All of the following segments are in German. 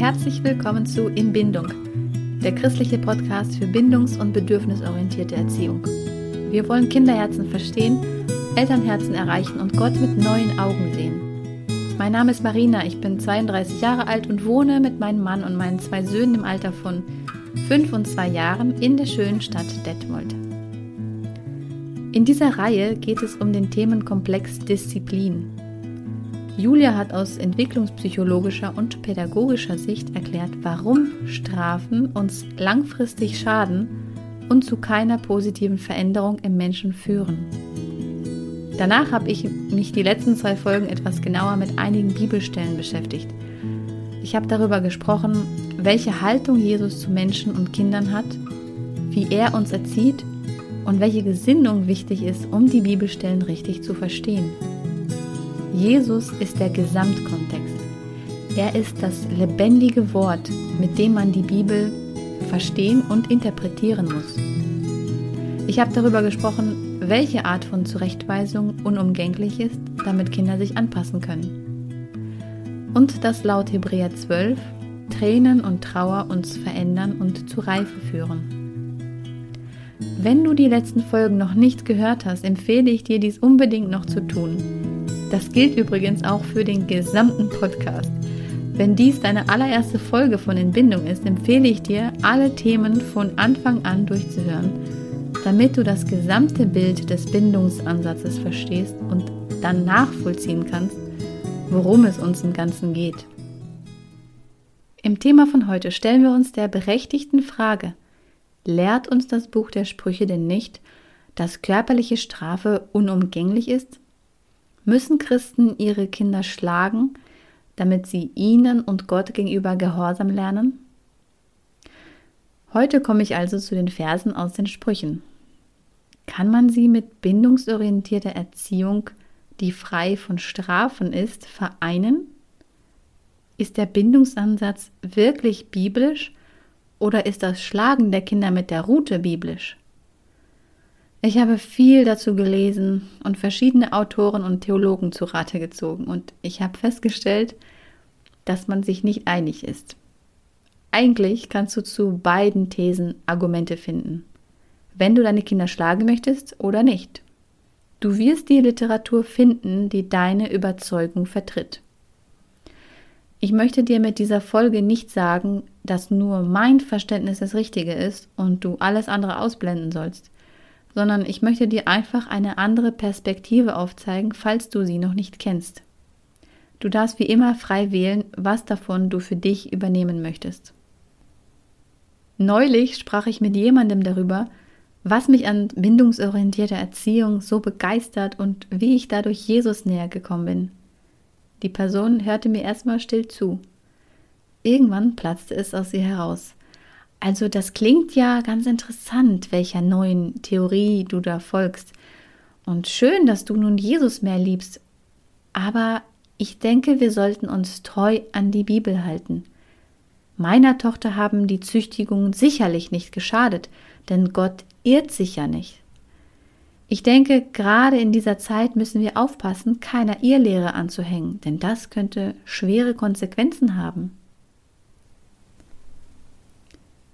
herzlich willkommen zu In Bindung, der christliche Podcast für bindungs- und bedürfnisorientierte Erziehung. Wir wollen Kinderherzen verstehen, Elternherzen erreichen und Gott mit neuen Augen sehen. Mein Name ist Marina, ich bin 32 Jahre alt und wohne mit meinem Mann und meinen zwei Söhnen im Alter von 5 und 2 Jahren in der schönen Stadt Detmold. In dieser Reihe geht es um den Themenkomplex Disziplin. Julia hat aus entwicklungspsychologischer und pädagogischer Sicht erklärt, warum Strafen uns langfristig schaden und zu keiner positiven Veränderung im Menschen führen. Danach habe ich mich die letzten zwei Folgen etwas genauer mit einigen Bibelstellen beschäftigt. Ich habe darüber gesprochen, welche Haltung Jesus zu Menschen und Kindern hat, wie er uns erzieht und welche Gesinnung wichtig ist, um die Bibelstellen richtig zu verstehen. Jesus ist der Gesamtkontext. Er ist das lebendige Wort, mit dem man die Bibel verstehen und interpretieren muss. Ich habe darüber gesprochen, welche Art von Zurechtweisung unumgänglich ist, damit Kinder sich anpassen können. Und dass laut Hebräer 12 Tränen und Trauer uns verändern und zu Reife führen. Wenn du die letzten Folgen noch nicht gehört hast, empfehle ich dir dies unbedingt noch zu tun. Das gilt übrigens auch für den gesamten Podcast. Wenn dies deine allererste Folge von Entbindung ist, empfehle ich dir, alle Themen von Anfang an durchzuhören, damit du das gesamte Bild des Bindungsansatzes verstehst und dann nachvollziehen kannst, worum es uns im Ganzen geht. Im Thema von heute stellen wir uns der berechtigten Frage, Lehrt uns das Buch der Sprüche denn nicht, dass körperliche Strafe unumgänglich ist? Müssen Christen ihre Kinder schlagen, damit sie ihnen und Gott gegenüber Gehorsam lernen? Heute komme ich also zu den Versen aus den Sprüchen. Kann man sie mit bindungsorientierter Erziehung, die frei von Strafen ist, vereinen? Ist der Bindungsansatz wirklich biblisch oder ist das Schlagen der Kinder mit der Rute biblisch? Ich habe viel dazu gelesen und verschiedene Autoren und Theologen zu Rate gezogen und ich habe festgestellt, dass man sich nicht einig ist. Eigentlich kannst du zu beiden Thesen Argumente finden, wenn du deine Kinder schlagen möchtest oder nicht. Du wirst die Literatur finden, die deine Überzeugung vertritt. Ich möchte dir mit dieser Folge nicht sagen, dass nur mein Verständnis das Richtige ist und du alles andere ausblenden sollst, sondern ich möchte dir einfach eine andere Perspektive aufzeigen, falls du sie noch nicht kennst. Du darfst wie immer frei wählen, was davon du für dich übernehmen möchtest. Neulich sprach ich mit jemandem darüber, was mich an bindungsorientierter Erziehung so begeistert und wie ich dadurch Jesus näher gekommen bin. Die Person hörte mir erstmal still zu. Irgendwann platzte es aus ihr heraus. Also das klingt ja ganz interessant, welcher neuen Theorie du da folgst. Und schön, dass du nun Jesus mehr liebst. Aber ich denke, wir sollten uns treu an die Bibel halten. Meiner Tochter haben die Züchtigungen sicherlich nicht geschadet, denn Gott irrt sich ja nicht. Ich denke, gerade in dieser Zeit müssen wir aufpassen, keiner Irrlehre anzuhängen, denn das könnte schwere Konsequenzen haben.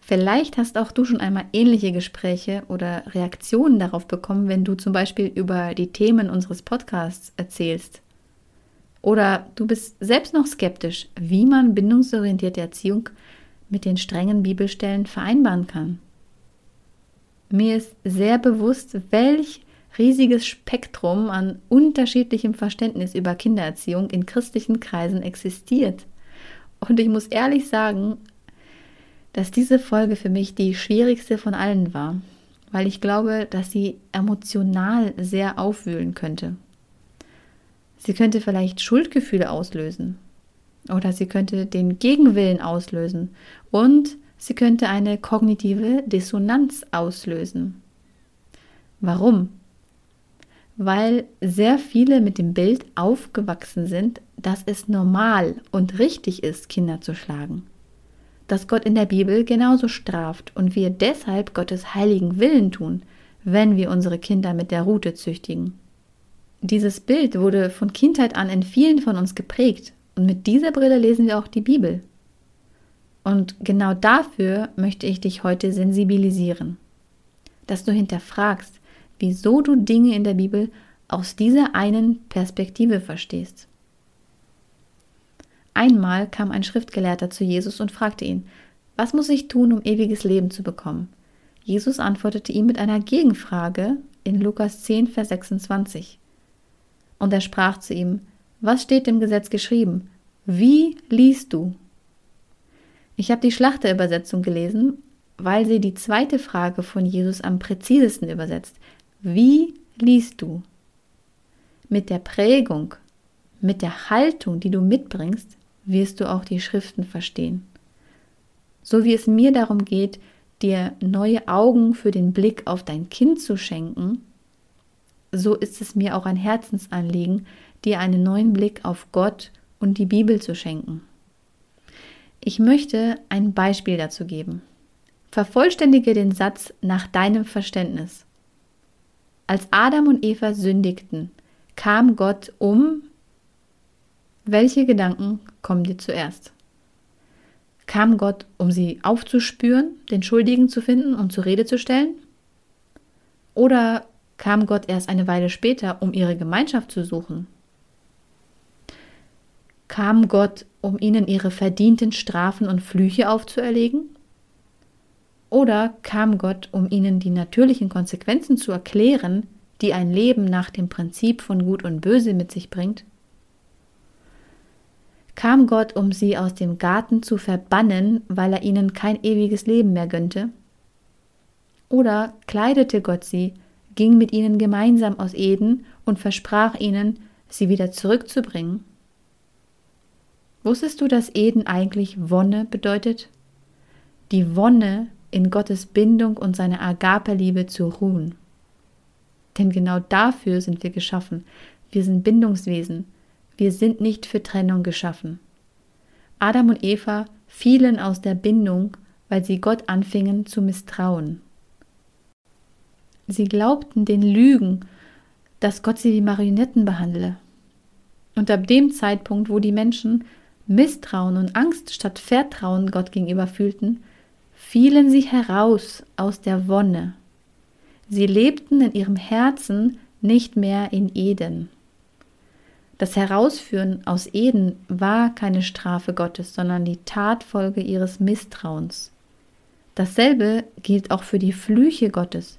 Vielleicht hast auch du schon einmal ähnliche Gespräche oder Reaktionen darauf bekommen, wenn du zum Beispiel über die Themen unseres Podcasts erzählst. Oder du bist selbst noch skeptisch, wie man bindungsorientierte Erziehung mit den strengen Bibelstellen vereinbaren kann. Mir ist sehr bewusst, welch riesiges Spektrum an unterschiedlichem Verständnis über Kindererziehung in christlichen Kreisen existiert. Und ich muss ehrlich sagen, dass diese Folge für mich die schwierigste von allen war, weil ich glaube, dass sie emotional sehr aufwühlen könnte. Sie könnte vielleicht Schuldgefühle auslösen oder sie könnte den Gegenwillen auslösen und sie könnte eine kognitive Dissonanz auslösen. Warum? weil sehr viele mit dem Bild aufgewachsen sind, dass es normal und richtig ist, Kinder zu schlagen. Dass Gott in der Bibel genauso straft und wir deshalb Gottes heiligen Willen tun, wenn wir unsere Kinder mit der Rute züchtigen. Dieses Bild wurde von Kindheit an in vielen von uns geprägt und mit dieser Brille lesen wir auch die Bibel. Und genau dafür möchte ich dich heute sensibilisieren, dass du hinterfragst, wieso du Dinge in der Bibel aus dieser einen Perspektive verstehst. Einmal kam ein Schriftgelehrter zu Jesus und fragte ihn, was muss ich tun, um ewiges Leben zu bekommen? Jesus antwortete ihm mit einer Gegenfrage in Lukas 10, Vers 26. Und er sprach zu ihm, was steht im Gesetz geschrieben? Wie liest du? Ich habe die Schlachterübersetzung gelesen, weil sie die zweite Frage von Jesus am präzisesten übersetzt. Wie liest du? Mit der Prägung, mit der Haltung, die du mitbringst, wirst du auch die Schriften verstehen. So wie es mir darum geht, dir neue Augen für den Blick auf dein Kind zu schenken, so ist es mir auch ein Herzensanliegen, dir einen neuen Blick auf Gott und die Bibel zu schenken. Ich möchte ein Beispiel dazu geben. Vervollständige den Satz nach deinem Verständnis. Als Adam und Eva sündigten, kam Gott um. Welche Gedanken kommen dir zuerst? Kam Gott, um sie aufzuspüren, den Schuldigen zu finden und zur Rede zu stellen? Oder kam Gott erst eine Weile später, um ihre Gemeinschaft zu suchen? Kam Gott, um ihnen ihre verdienten Strafen und Flüche aufzuerlegen? Oder kam Gott, um ihnen die natürlichen Konsequenzen zu erklären, die ein Leben nach dem Prinzip von Gut und Böse mit sich bringt? Kam Gott, um sie aus dem Garten zu verbannen, weil er ihnen kein ewiges Leben mehr gönnte? Oder kleidete Gott sie, ging mit ihnen gemeinsam aus Eden und versprach ihnen, sie wieder zurückzubringen? Wusstest du, dass Eden eigentlich Wonne bedeutet? Die Wonne, in Gottes Bindung und seiner Agape-Liebe zu ruhen. Denn genau dafür sind wir geschaffen. Wir sind Bindungswesen. Wir sind nicht für Trennung geschaffen. Adam und Eva fielen aus der Bindung, weil sie Gott anfingen zu misstrauen. Sie glaubten den Lügen, dass Gott sie wie Marionetten behandle. Und ab dem Zeitpunkt, wo die Menschen Misstrauen und Angst statt Vertrauen Gott gegenüber fühlten, fielen sie heraus aus der Wonne. Sie lebten in ihrem Herzen nicht mehr in Eden. Das Herausführen aus Eden war keine Strafe Gottes, sondern die Tatfolge ihres Misstrauens. Dasselbe gilt auch für die Flüche Gottes.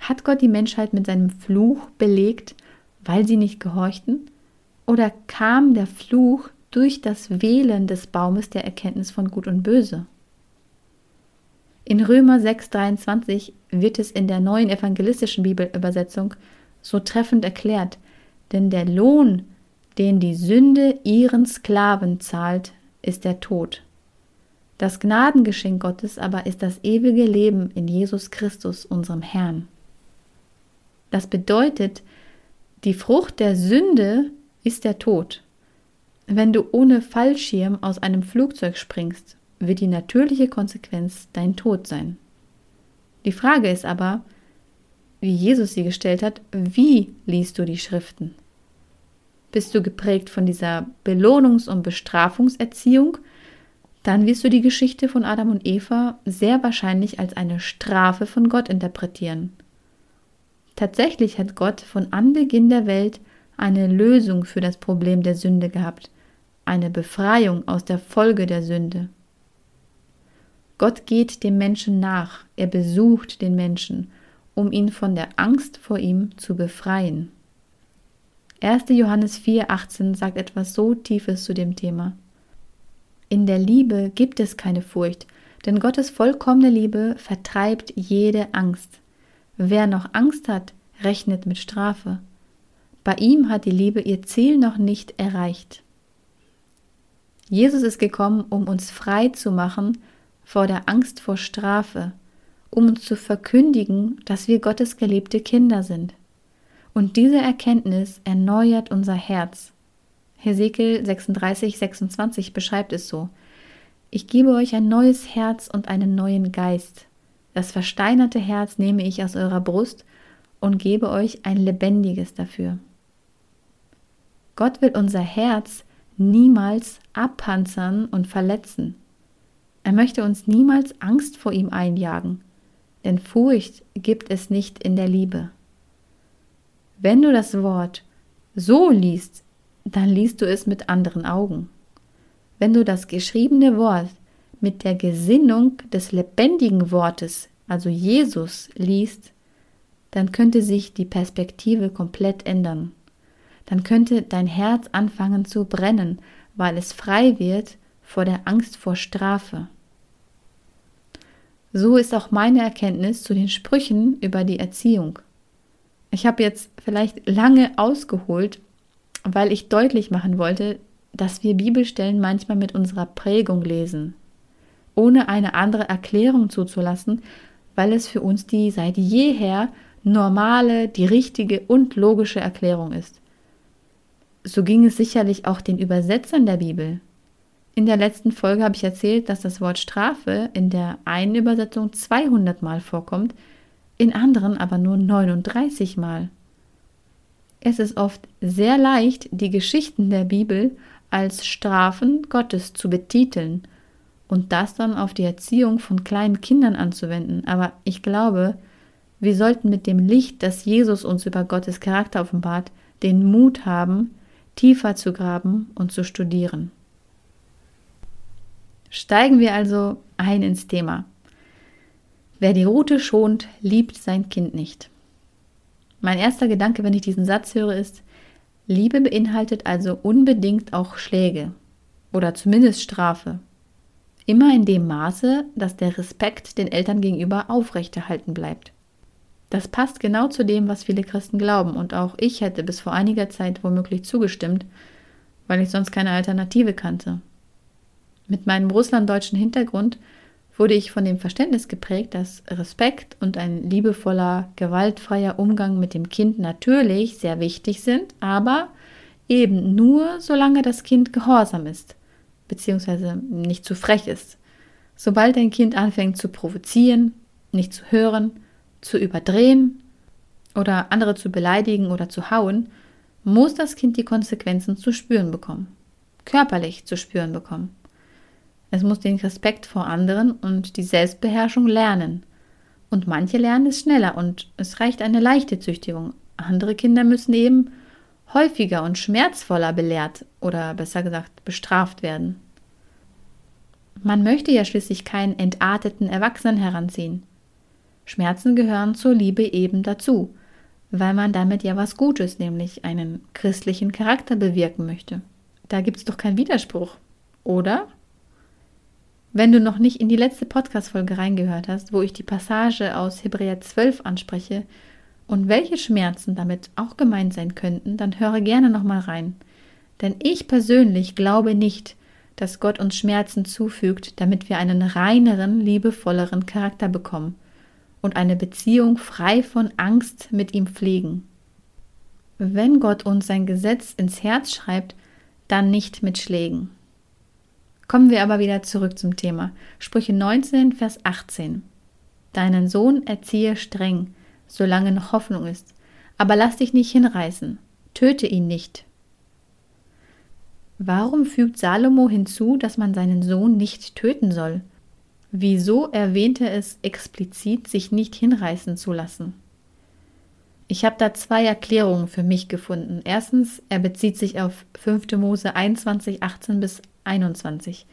Hat Gott die Menschheit mit seinem Fluch belegt, weil sie nicht gehorchten? Oder kam der Fluch durch das Wählen des Baumes der Erkenntnis von Gut und Böse? In Römer 6,23 wird es in der neuen evangelistischen Bibelübersetzung so treffend erklärt, denn der Lohn, den die Sünde ihren Sklaven zahlt, ist der Tod. Das Gnadengeschenk Gottes aber ist das ewige Leben in Jesus Christus, unserem Herrn. Das bedeutet, die Frucht der Sünde ist der Tod. Wenn du ohne Fallschirm aus einem Flugzeug springst, wird die natürliche Konsequenz dein Tod sein. Die Frage ist aber, wie Jesus sie gestellt hat, wie liest du die Schriften? Bist du geprägt von dieser Belohnungs- und Bestrafungserziehung, dann wirst du die Geschichte von Adam und Eva sehr wahrscheinlich als eine Strafe von Gott interpretieren. Tatsächlich hat Gott von Anbeginn der Welt eine Lösung für das Problem der Sünde gehabt, eine Befreiung aus der Folge der Sünde. Gott geht dem Menschen nach, er besucht den Menschen, um ihn von der Angst vor ihm zu befreien. 1. Johannes 4,18 sagt etwas so Tiefes zu dem Thema. In der Liebe gibt es keine Furcht, denn Gottes vollkommene Liebe vertreibt jede Angst. Wer noch Angst hat, rechnet mit Strafe. Bei ihm hat die Liebe ihr Ziel noch nicht erreicht. Jesus ist gekommen, um uns frei zu machen vor der Angst vor Strafe, um uns zu verkündigen, dass wir Gottes geliebte Kinder sind. Und diese Erkenntnis erneuert unser Herz. Hesekiel 36, 26 beschreibt es so. Ich gebe euch ein neues Herz und einen neuen Geist. Das versteinerte Herz nehme ich aus eurer Brust und gebe euch ein lebendiges dafür. Gott will unser Herz niemals abpanzern und verletzen. Er möchte uns niemals Angst vor ihm einjagen, denn Furcht gibt es nicht in der Liebe. Wenn du das Wort so liest, dann liest du es mit anderen Augen. Wenn du das geschriebene Wort mit der Gesinnung des lebendigen Wortes, also Jesus, liest, dann könnte sich die Perspektive komplett ändern. Dann könnte dein Herz anfangen zu brennen, weil es frei wird vor der Angst vor Strafe. So ist auch meine Erkenntnis zu den Sprüchen über die Erziehung. Ich habe jetzt vielleicht lange ausgeholt, weil ich deutlich machen wollte, dass wir Bibelstellen manchmal mit unserer Prägung lesen, ohne eine andere Erklärung zuzulassen, weil es für uns die seit jeher normale, die richtige und logische Erklärung ist. So ging es sicherlich auch den Übersetzern der Bibel. In der letzten Folge habe ich erzählt, dass das Wort Strafe in der einen Übersetzung 200 Mal vorkommt, in anderen aber nur 39 Mal. Es ist oft sehr leicht, die Geschichten der Bibel als Strafen Gottes zu betiteln und das dann auf die Erziehung von kleinen Kindern anzuwenden. Aber ich glaube, wir sollten mit dem Licht, das Jesus uns über Gottes Charakter offenbart, den Mut haben, tiefer zu graben und zu studieren. Steigen wir also ein ins Thema. Wer die Rute schont, liebt sein Kind nicht. Mein erster Gedanke, wenn ich diesen Satz höre, ist, Liebe beinhaltet also unbedingt auch Schläge oder zumindest Strafe. Immer in dem Maße, dass der Respekt den Eltern gegenüber aufrechterhalten bleibt. Das passt genau zu dem, was viele Christen glauben, und auch ich hätte bis vor einiger Zeit womöglich zugestimmt, weil ich sonst keine Alternative kannte. Mit meinem russlanddeutschen Hintergrund wurde ich von dem Verständnis geprägt, dass Respekt und ein liebevoller, gewaltfreier Umgang mit dem Kind natürlich sehr wichtig sind, aber eben nur solange das Kind gehorsam ist, beziehungsweise nicht zu frech ist. Sobald ein Kind anfängt zu provozieren, nicht zu hören, zu überdrehen oder andere zu beleidigen oder zu hauen, muss das Kind die Konsequenzen zu spüren bekommen, körperlich zu spüren bekommen. Es muss den Respekt vor anderen und die Selbstbeherrschung lernen. Und manche lernen es schneller und es reicht eine leichte Züchtigung. Andere Kinder müssen eben häufiger und schmerzvoller belehrt oder besser gesagt bestraft werden. Man möchte ja schließlich keinen entarteten Erwachsenen heranziehen. Schmerzen gehören zur Liebe eben dazu, weil man damit ja was Gutes, nämlich einen christlichen Charakter bewirken möchte. Da gibt es doch keinen Widerspruch, oder? Wenn du noch nicht in die letzte Podcast-Folge reingehört hast, wo ich die Passage aus Hebräer 12 anspreche und welche Schmerzen damit auch gemeint sein könnten, dann höre gerne nochmal rein. Denn ich persönlich glaube nicht, dass Gott uns Schmerzen zufügt, damit wir einen reineren, liebevolleren Charakter bekommen und eine Beziehung frei von Angst mit ihm pflegen. Wenn Gott uns sein Gesetz ins Herz schreibt, dann nicht mit Schlägen. Kommen wir aber wieder zurück zum Thema. Sprüche 19, Vers 18. Deinen Sohn erziehe streng, solange noch Hoffnung ist, aber lass dich nicht hinreißen, töte ihn nicht. Warum fügt Salomo hinzu, dass man seinen Sohn nicht töten soll? Wieso erwähnt er es explizit, sich nicht hinreißen zu lassen? Ich habe da zwei Erklärungen für mich gefunden. Erstens, er bezieht sich auf 5. Mose 21, 18 bis 21.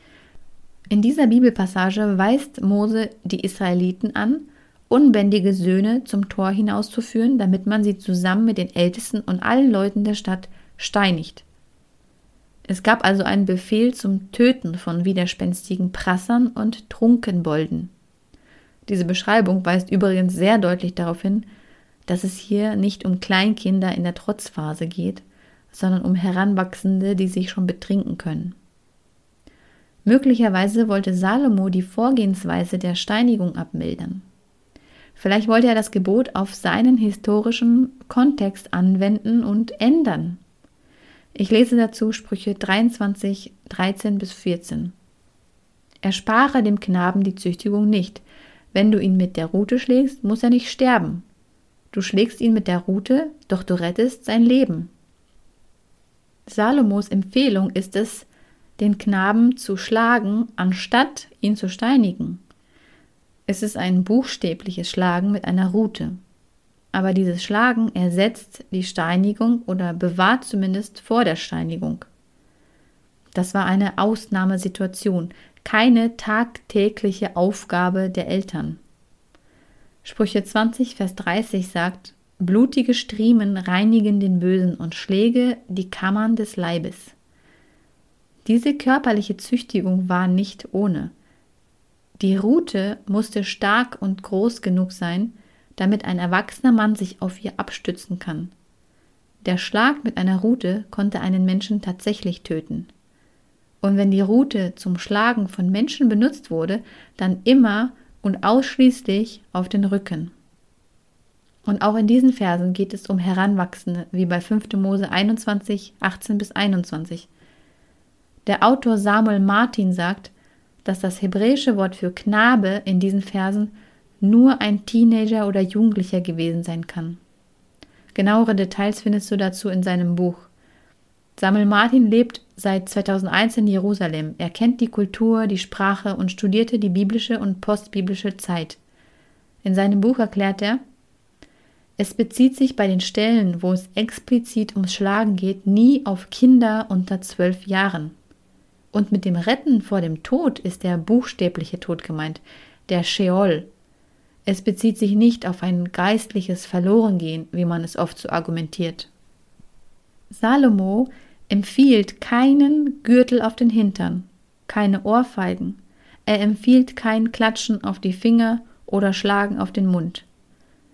In dieser Bibelpassage weist Mose die Israeliten an, unbändige Söhne zum Tor hinauszuführen, damit man sie zusammen mit den Ältesten und allen Leuten der Stadt steinigt. Es gab also einen Befehl zum Töten von widerspenstigen Prassern und Trunkenbolden. Diese Beschreibung weist übrigens sehr deutlich darauf hin, dass es hier nicht um Kleinkinder in der Trotzphase geht, sondern um Heranwachsende, die sich schon betrinken können. Möglicherweise wollte Salomo die Vorgehensweise der Steinigung abmildern. Vielleicht wollte er das Gebot auf seinen historischen Kontext anwenden und ändern. Ich lese dazu Sprüche 23, 13 bis 14. Erspare dem Knaben die Züchtigung nicht. Wenn du ihn mit der Rute schlägst, muss er nicht sterben. Du schlägst ihn mit der Rute, doch du rettest sein Leben. Salomos Empfehlung ist es, den Knaben zu schlagen, anstatt ihn zu steinigen. Es ist ein buchstäbliches Schlagen mit einer Rute. Aber dieses Schlagen ersetzt die Steinigung oder bewahrt zumindest vor der Steinigung. Das war eine Ausnahmesituation, keine tagtägliche Aufgabe der Eltern. Sprüche 20, Vers 30 sagt, Blutige Striemen reinigen den Bösen und Schläge die Kammern des Leibes. Diese körperliche Züchtigung war nicht ohne. Die Rute musste stark und groß genug sein, damit ein erwachsener Mann sich auf ihr abstützen kann. Der Schlag mit einer Rute konnte einen Menschen tatsächlich töten. Und wenn die Rute zum Schlagen von Menschen benutzt wurde, dann immer und ausschließlich auf den Rücken. Und auch in diesen Versen geht es um Heranwachsende, wie bei 5. Mose 21, 18 bis 21. Der Autor Samuel Martin sagt, dass das hebräische Wort für Knabe in diesen Versen nur ein Teenager oder Jugendlicher gewesen sein kann. Genauere Details findest du dazu in seinem Buch. Samuel Martin lebt seit 2001 in Jerusalem. Er kennt die Kultur, die Sprache und studierte die biblische und postbiblische Zeit. In seinem Buch erklärt er, es bezieht sich bei den Stellen, wo es explizit ums Schlagen geht, nie auf Kinder unter zwölf Jahren. Und mit dem Retten vor dem Tod ist der buchstäbliche Tod gemeint, der Sheol. Es bezieht sich nicht auf ein geistliches Verlorengehen, wie man es oft so argumentiert. Salomo empfiehlt keinen Gürtel auf den Hintern, keine Ohrfeigen. Er empfiehlt kein Klatschen auf die Finger oder Schlagen auf den Mund.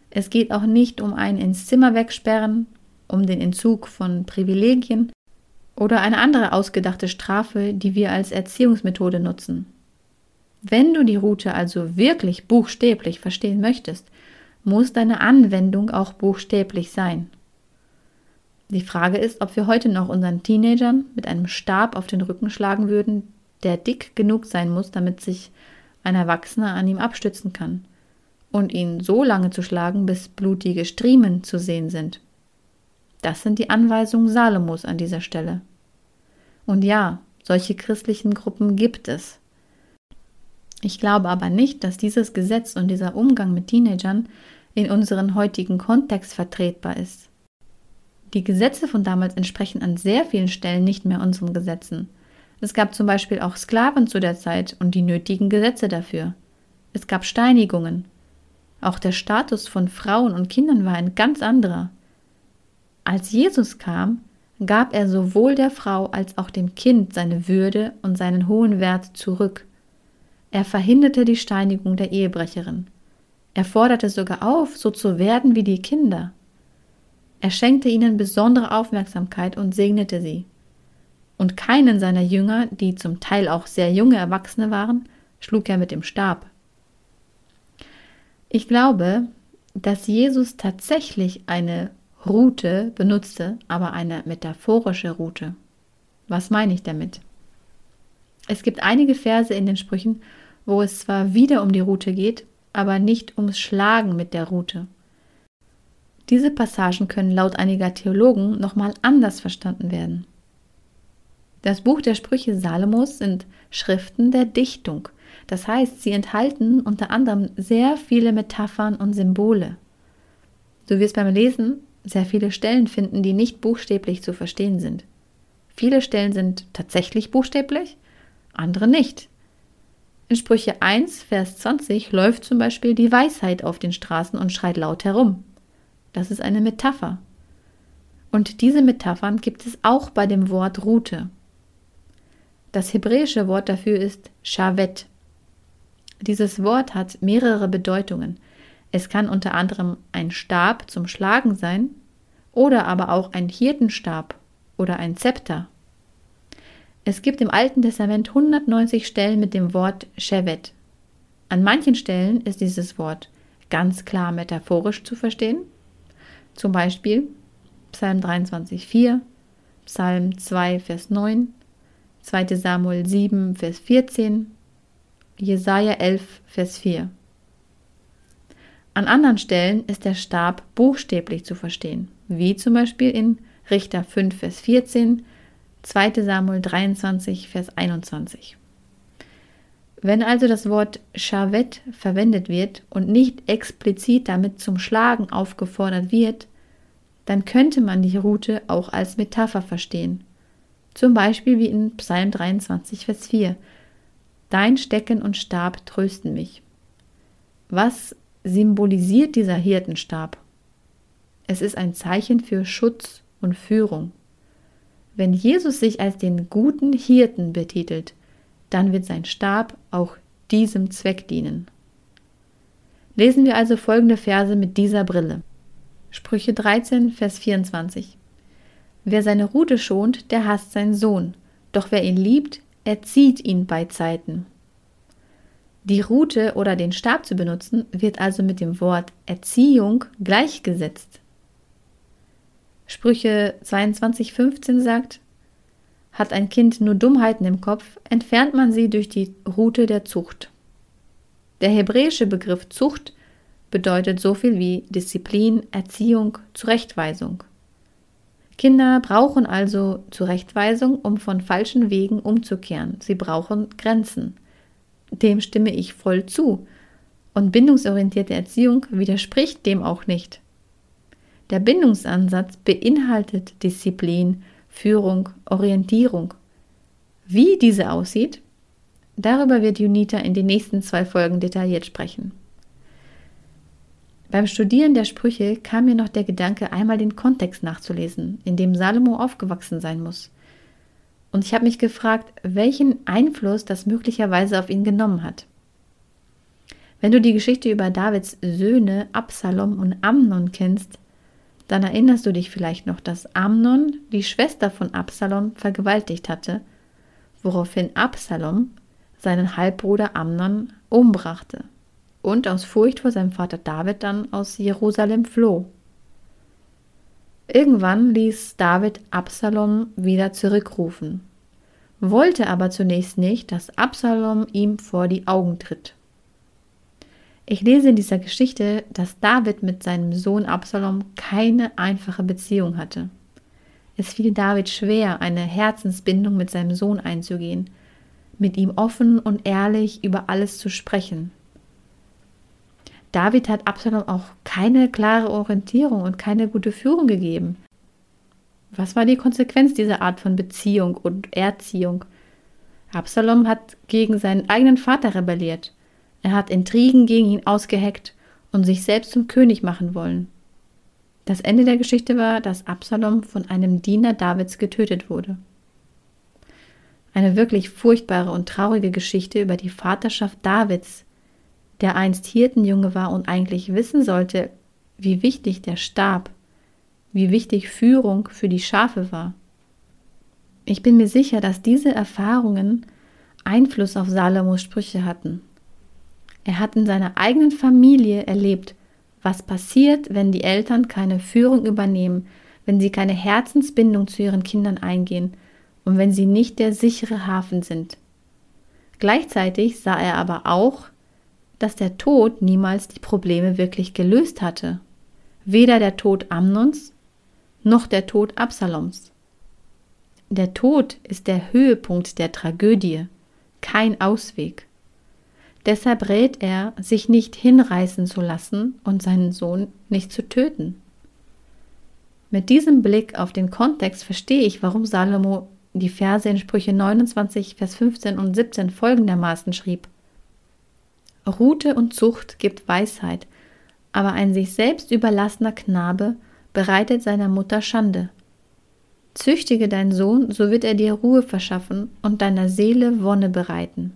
Es geht auch nicht um ein ins Zimmer wegsperren, um den Entzug von Privilegien oder eine andere ausgedachte Strafe, die wir als Erziehungsmethode nutzen. Wenn du die Route also wirklich buchstäblich verstehen möchtest, muss deine Anwendung auch buchstäblich sein. Die Frage ist, ob wir heute noch unseren Teenagern mit einem Stab auf den Rücken schlagen würden, der dick genug sein muss, damit sich ein Erwachsener an ihm abstützen kann, und ihn so lange zu schlagen, bis blutige Striemen zu sehen sind. Das sind die Anweisungen Salomos an dieser Stelle. Und ja, solche christlichen Gruppen gibt es. Ich glaube aber nicht, dass dieses Gesetz und dieser Umgang mit Teenagern in unserem heutigen Kontext vertretbar ist. Die Gesetze von damals entsprechen an sehr vielen Stellen nicht mehr unseren Gesetzen. Es gab zum Beispiel auch Sklaven zu der Zeit und die nötigen Gesetze dafür. Es gab Steinigungen. Auch der Status von Frauen und Kindern war ein ganz anderer. Als Jesus kam, gab er sowohl der Frau als auch dem Kind seine Würde und seinen hohen Wert zurück. Er verhinderte die Steinigung der Ehebrecherin. Er forderte sogar auf, so zu werden wie die Kinder. Er schenkte ihnen besondere Aufmerksamkeit und segnete sie. Und keinen seiner Jünger, die zum Teil auch sehr junge Erwachsene waren, schlug er mit dem Stab. Ich glaube, dass Jesus tatsächlich eine Route benutzte, aber eine metaphorische Route. Was meine ich damit? Es gibt einige Verse in den Sprüchen, wo es zwar wieder um die Route geht, aber nicht ums Schlagen mit der Route. Diese Passagen können laut einiger Theologen nochmal anders verstanden werden. Das Buch der Sprüche Salomos sind Schriften der Dichtung. Das heißt, sie enthalten unter anderem sehr viele Metaphern und Symbole. Du wirst beim Lesen sehr viele Stellen finden, die nicht buchstäblich zu verstehen sind. Viele Stellen sind tatsächlich buchstäblich, andere nicht. In Sprüche 1, Vers 20 läuft zum Beispiel die Weisheit auf den Straßen und schreit laut herum. Das ist eine Metapher. Und diese Metaphern gibt es auch bei dem Wort Route. Das hebräische Wort dafür ist Shavet. Dieses Wort hat mehrere Bedeutungen. Es kann unter anderem ein Stab zum Schlagen sein oder aber auch ein Hirtenstab oder ein Zepter. Es gibt im Alten Testament 190 Stellen mit dem Wort Shevet. An manchen Stellen ist dieses Wort ganz klar metaphorisch zu verstehen zum Beispiel Psalm 23, 4, Psalm 2, Vers 9, 2. Samuel 7, Vers 14, Jesaja 11, Vers 4. An anderen Stellen ist der Stab buchstäblich zu verstehen, wie zum Beispiel in Richter 5, Vers 14, 2 Samuel 23, Vers 21. Wenn also das Wort Shavet verwendet wird und nicht explizit damit zum Schlagen aufgefordert wird, dann könnte man die Rute auch als Metapher verstehen. Zum Beispiel wie in Psalm 23, Vers 4. Dein Stecken und Stab trösten mich. Was symbolisiert dieser Hirtenstab? Es ist ein Zeichen für Schutz und Führung. Wenn Jesus sich als den guten Hirten betitelt, dann wird sein Stab auch diesem Zweck dienen. Lesen wir also folgende Verse mit dieser Brille. Sprüche 13, Vers 24. Wer seine Rute schont, der hasst seinen Sohn, doch wer ihn liebt, erzieht ihn bei Zeiten. Die Rute oder den Stab zu benutzen, wird also mit dem Wort Erziehung gleichgesetzt. Sprüche 22,15 sagt, hat ein Kind nur Dummheiten im Kopf, entfernt man sie durch die Rute der Zucht. Der hebräische Begriff Zucht bedeutet so viel wie Disziplin, Erziehung, Zurechtweisung. Kinder brauchen also Zurechtweisung, um von falschen Wegen umzukehren. Sie brauchen Grenzen. Dem stimme ich voll zu. Und bindungsorientierte Erziehung widerspricht dem auch nicht. Der Bindungsansatz beinhaltet Disziplin, Führung, Orientierung. Wie diese aussieht, darüber wird Junita in den nächsten zwei Folgen detailliert sprechen. Beim Studieren der Sprüche kam mir noch der Gedanke, einmal den Kontext nachzulesen, in dem Salomo aufgewachsen sein muss. Und ich habe mich gefragt, welchen Einfluss das möglicherweise auf ihn genommen hat. Wenn du die Geschichte über Davids Söhne Absalom und Amnon kennst, dann erinnerst du dich vielleicht noch, dass Amnon die Schwester von Absalom vergewaltigt hatte, woraufhin Absalom seinen Halbbruder Amnon umbrachte und aus Furcht vor seinem Vater David dann aus Jerusalem floh. Irgendwann ließ David Absalom wieder zurückrufen, wollte aber zunächst nicht, dass Absalom ihm vor die Augen tritt. Ich lese in dieser Geschichte, dass David mit seinem Sohn Absalom keine einfache Beziehung hatte. Es fiel David schwer, eine Herzensbindung mit seinem Sohn einzugehen, mit ihm offen und ehrlich über alles zu sprechen. David hat Absalom auch keine klare Orientierung und keine gute Führung gegeben. Was war die Konsequenz dieser Art von Beziehung und Erziehung? Absalom hat gegen seinen eigenen Vater rebelliert. Er hat Intrigen gegen ihn ausgeheckt und sich selbst zum König machen wollen. Das Ende der Geschichte war, dass Absalom von einem Diener Davids getötet wurde. Eine wirklich furchtbare und traurige Geschichte über die Vaterschaft Davids, der einst Hirtenjunge war und eigentlich wissen sollte, wie wichtig der Stab, wie wichtig Führung für die Schafe war. Ich bin mir sicher, dass diese Erfahrungen Einfluss auf Salomos Sprüche hatten. Er hat in seiner eigenen Familie erlebt, was passiert, wenn die Eltern keine Führung übernehmen, wenn sie keine Herzensbindung zu ihren Kindern eingehen und wenn sie nicht der sichere Hafen sind. Gleichzeitig sah er aber auch, dass der Tod niemals die Probleme wirklich gelöst hatte. Weder der Tod Amnons noch der Tod Absaloms. Der Tod ist der Höhepunkt der Tragödie, kein Ausweg. Deshalb rät er, sich nicht hinreißen zu lassen und seinen Sohn nicht zu töten. Mit diesem Blick auf den Kontext verstehe ich, warum Salomo die Verse in Sprüche 29, Vers 15 und 17 folgendermaßen schrieb. Rute und Zucht gibt Weisheit, aber ein sich selbst überlassener Knabe bereitet seiner Mutter Schande. Züchtige deinen Sohn, so wird er dir Ruhe verschaffen und deiner Seele Wonne bereiten.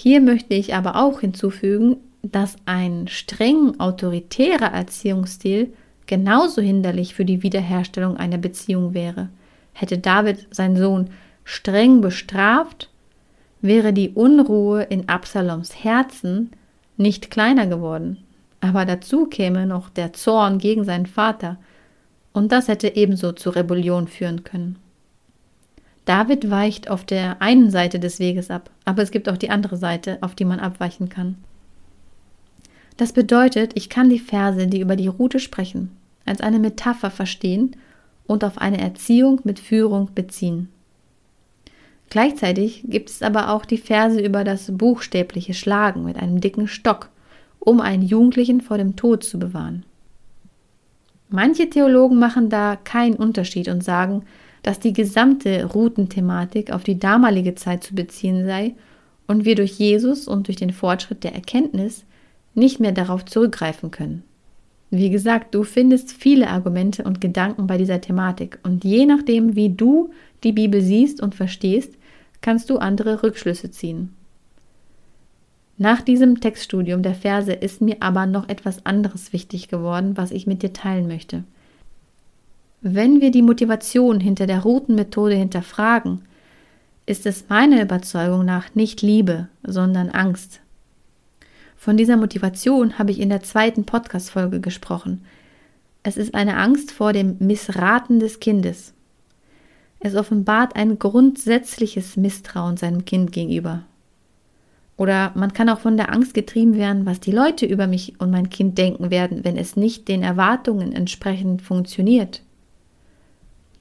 Hier möchte ich aber auch hinzufügen, dass ein streng autoritärer Erziehungsstil genauso hinderlich für die Wiederherstellung einer Beziehung wäre. Hätte David seinen Sohn streng bestraft, wäre die Unruhe in Absaloms Herzen nicht kleiner geworden. Aber dazu käme noch der Zorn gegen seinen Vater, und das hätte ebenso zur Rebellion führen können. David weicht auf der einen Seite des Weges ab, aber es gibt auch die andere Seite, auf die man abweichen kann. Das bedeutet, ich kann die Verse, die über die Route sprechen, als eine Metapher verstehen und auf eine Erziehung mit Führung beziehen. Gleichzeitig gibt es aber auch die Verse über das buchstäbliche Schlagen mit einem dicken Stock, um einen Jugendlichen vor dem Tod zu bewahren. Manche Theologen machen da keinen Unterschied und sagen, dass die gesamte Routenthematik auf die damalige Zeit zu beziehen sei und wir durch Jesus und durch den Fortschritt der Erkenntnis nicht mehr darauf zurückgreifen können. Wie gesagt, du findest viele Argumente und Gedanken bei dieser Thematik und je nachdem, wie du die Bibel siehst und verstehst, kannst du andere Rückschlüsse ziehen. Nach diesem Textstudium der Verse ist mir aber noch etwas anderes wichtig geworden, was ich mit dir teilen möchte. Wenn wir die Motivation hinter der Routenmethode hinterfragen, ist es meiner Überzeugung nach nicht Liebe, sondern Angst. Von dieser Motivation habe ich in der zweiten Podcast-Folge gesprochen. Es ist eine Angst vor dem Missraten des Kindes. Es offenbart ein grundsätzliches Misstrauen seinem Kind gegenüber. Oder man kann auch von der Angst getrieben werden, was die Leute über mich und mein Kind denken werden, wenn es nicht den Erwartungen entsprechend funktioniert.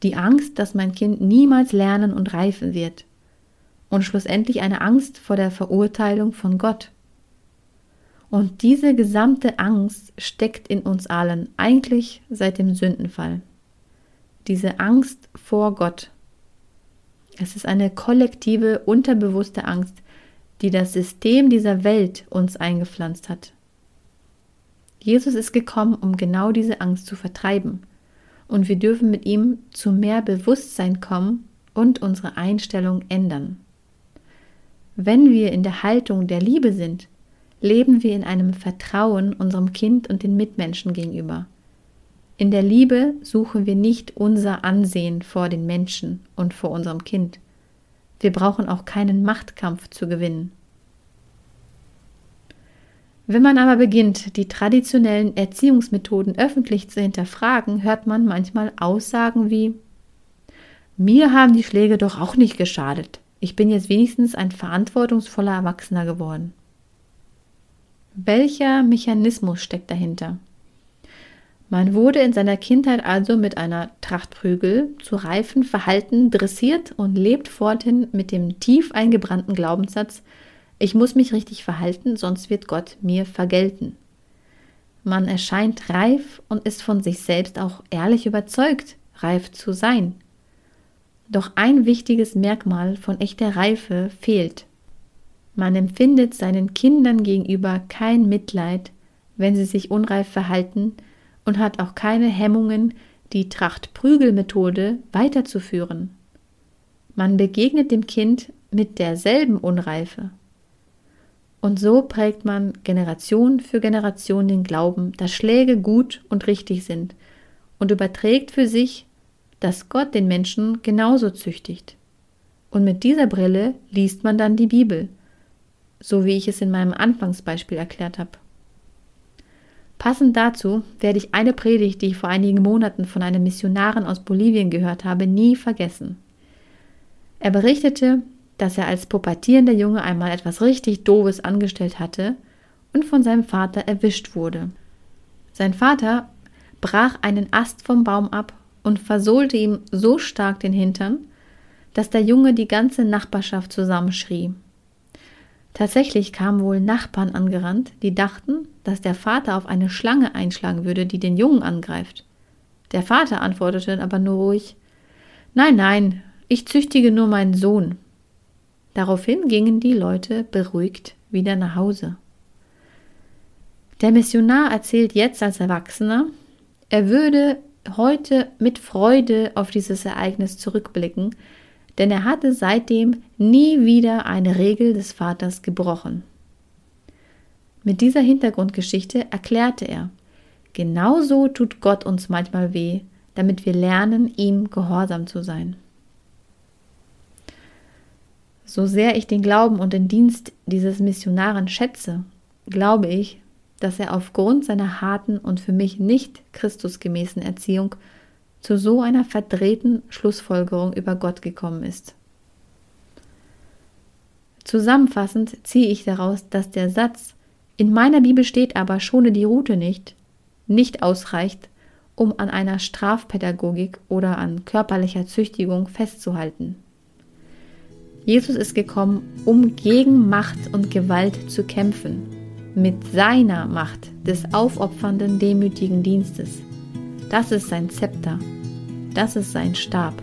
Die Angst, dass mein Kind niemals lernen und reifen wird. Und schlussendlich eine Angst vor der Verurteilung von Gott. Und diese gesamte Angst steckt in uns allen, eigentlich seit dem Sündenfall. Diese Angst vor Gott. Es ist eine kollektive, unterbewusste Angst, die das System dieser Welt uns eingepflanzt hat. Jesus ist gekommen, um genau diese Angst zu vertreiben. Und wir dürfen mit ihm zu mehr Bewusstsein kommen und unsere Einstellung ändern. Wenn wir in der Haltung der Liebe sind, leben wir in einem Vertrauen unserem Kind und den Mitmenschen gegenüber. In der Liebe suchen wir nicht unser Ansehen vor den Menschen und vor unserem Kind. Wir brauchen auch keinen Machtkampf zu gewinnen. Wenn man aber beginnt, die traditionellen Erziehungsmethoden öffentlich zu hinterfragen, hört man manchmal Aussagen wie Mir haben die Schläge doch auch nicht geschadet. Ich bin jetzt wenigstens ein verantwortungsvoller Erwachsener geworden. Welcher Mechanismus steckt dahinter? Man wurde in seiner Kindheit also mit einer Tracht Prügel zu reifen Verhalten dressiert und lebt forthin mit dem tief eingebrannten Glaubenssatz, ich muss mich richtig verhalten, sonst wird Gott mir vergelten. Man erscheint reif und ist von sich selbst auch ehrlich überzeugt, reif zu sein. Doch ein wichtiges Merkmal von echter Reife fehlt. Man empfindet seinen Kindern gegenüber kein Mitleid, wenn sie sich unreif verhalten und hat auch keine Hemmungen, die Tracht-Prügel-Methode weiterzuführen. Man begegnet dem Kind mit derselben Unreife. Und so prägt man Generation für Generation den Glauben, dass Schläge gut und richtig sind und überträgt für sich, dass Gott den Menschen genauso züchtigt. Und mit dieser Brille liest man dann die Bibel so wie ich es in meinem Anfangsbeispiel erklärt habe. Passend dazu werde ich eine Predigt, die ich vor einigen Monaten von einem Missionaren aus Bolivien gehört habe, nie vergessen. Er berichtete, dass er als pubertierender Junge einmal etwas richtig Doofes angestellt hatte und von seinem Vater erwischt wurde. Sein Vater brach einen Ast vom Baum ab und versohlte ihm so stark den Hintern, dass der Junge die ganze Nachbarschaft zusammenschrie. Tatsächlich kamen wohl Nachbarn angerannt, die dachten, dass der Vater auf eine Schlange einschlagen würde, die den Jungen angreift. Der Vater antwortete aber nur ruhig Nein, nein, ich züchtige nur meinen Sohn. Daraufhin gingen die Leute beruhigt wieder nach Hause. Der Missionar erzählt jetzt als Erwachsener, er würde heute mit Freude auf dieses Ereignis zurückblicken, denn er hatte seitdem nie wieder eine Regel des Vaters gebrochen. Mit dieser Hintergrundgeschichte erklärte er, genauso tut Gott uns manchmal weh, damit wir lernen, ihm gehorsam zu sein. So sehr ich den Glauben und den Dienst dieses Missionaren schätze, glaube ich, dass er aufgrund seiner harten und für mich nicht christusgemäßen Erziehung zu so einer verdrehten Schlussfolgerung über Gott gekommen ist. Zusammenfassend ziehe ich daraus, dass der Satz in meiner Bibel steht aber schone die Route nicht, nicht ausreicht, um an einer Strafpädagogik oder an körperlicher Züchtigung festzuhalten. Jesus ist gekommen, um gegen Macht und Gewalt zu kämpfen, mit seiner Macht des aufopfernden, demütigen Dienstes. Das ist sein Zepter, das ist sein Stab.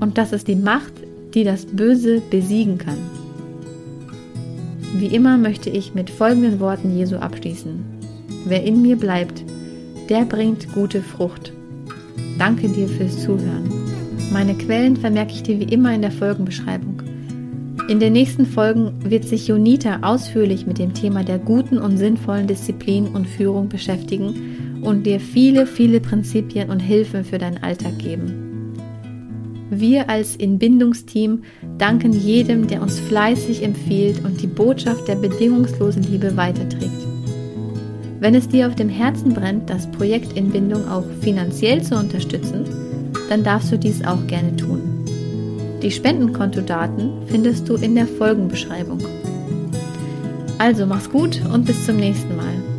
Und das ist die Macht, die das Böse besiegen kann. Wie immer möchte ich mit folgenden Worten Jesu abschließen. Wer in mir bleibt, der bringt gute Frucht. Danke dir fürs Zuhören. Meine Quellen vermerke ich dir wie immer in der Folgenbeschreibung. In den nächsten Folgen wird sich Jonita ausführlich mit dem Thema der guten und sinnvollen Disziplin und Führung beschäftigen und dir viele, viele Prinzipien und Hilfen für deinen Alltag geben. Wir als Inbindungsteam danken jedem, der uns fleißig empfiehlt und die Botschaft der bedingungslosen Liebe weiterträgt. Wenn es dir auf dem Herzen brennt, das Projekt Inbindung auch finanziell zu unterstützen, dann darfst du dies auch gerne tun. Die Spendenkontodaten findest du in der Folgenbeschreibung. Also mach's gut und bis zum nächsten Mal.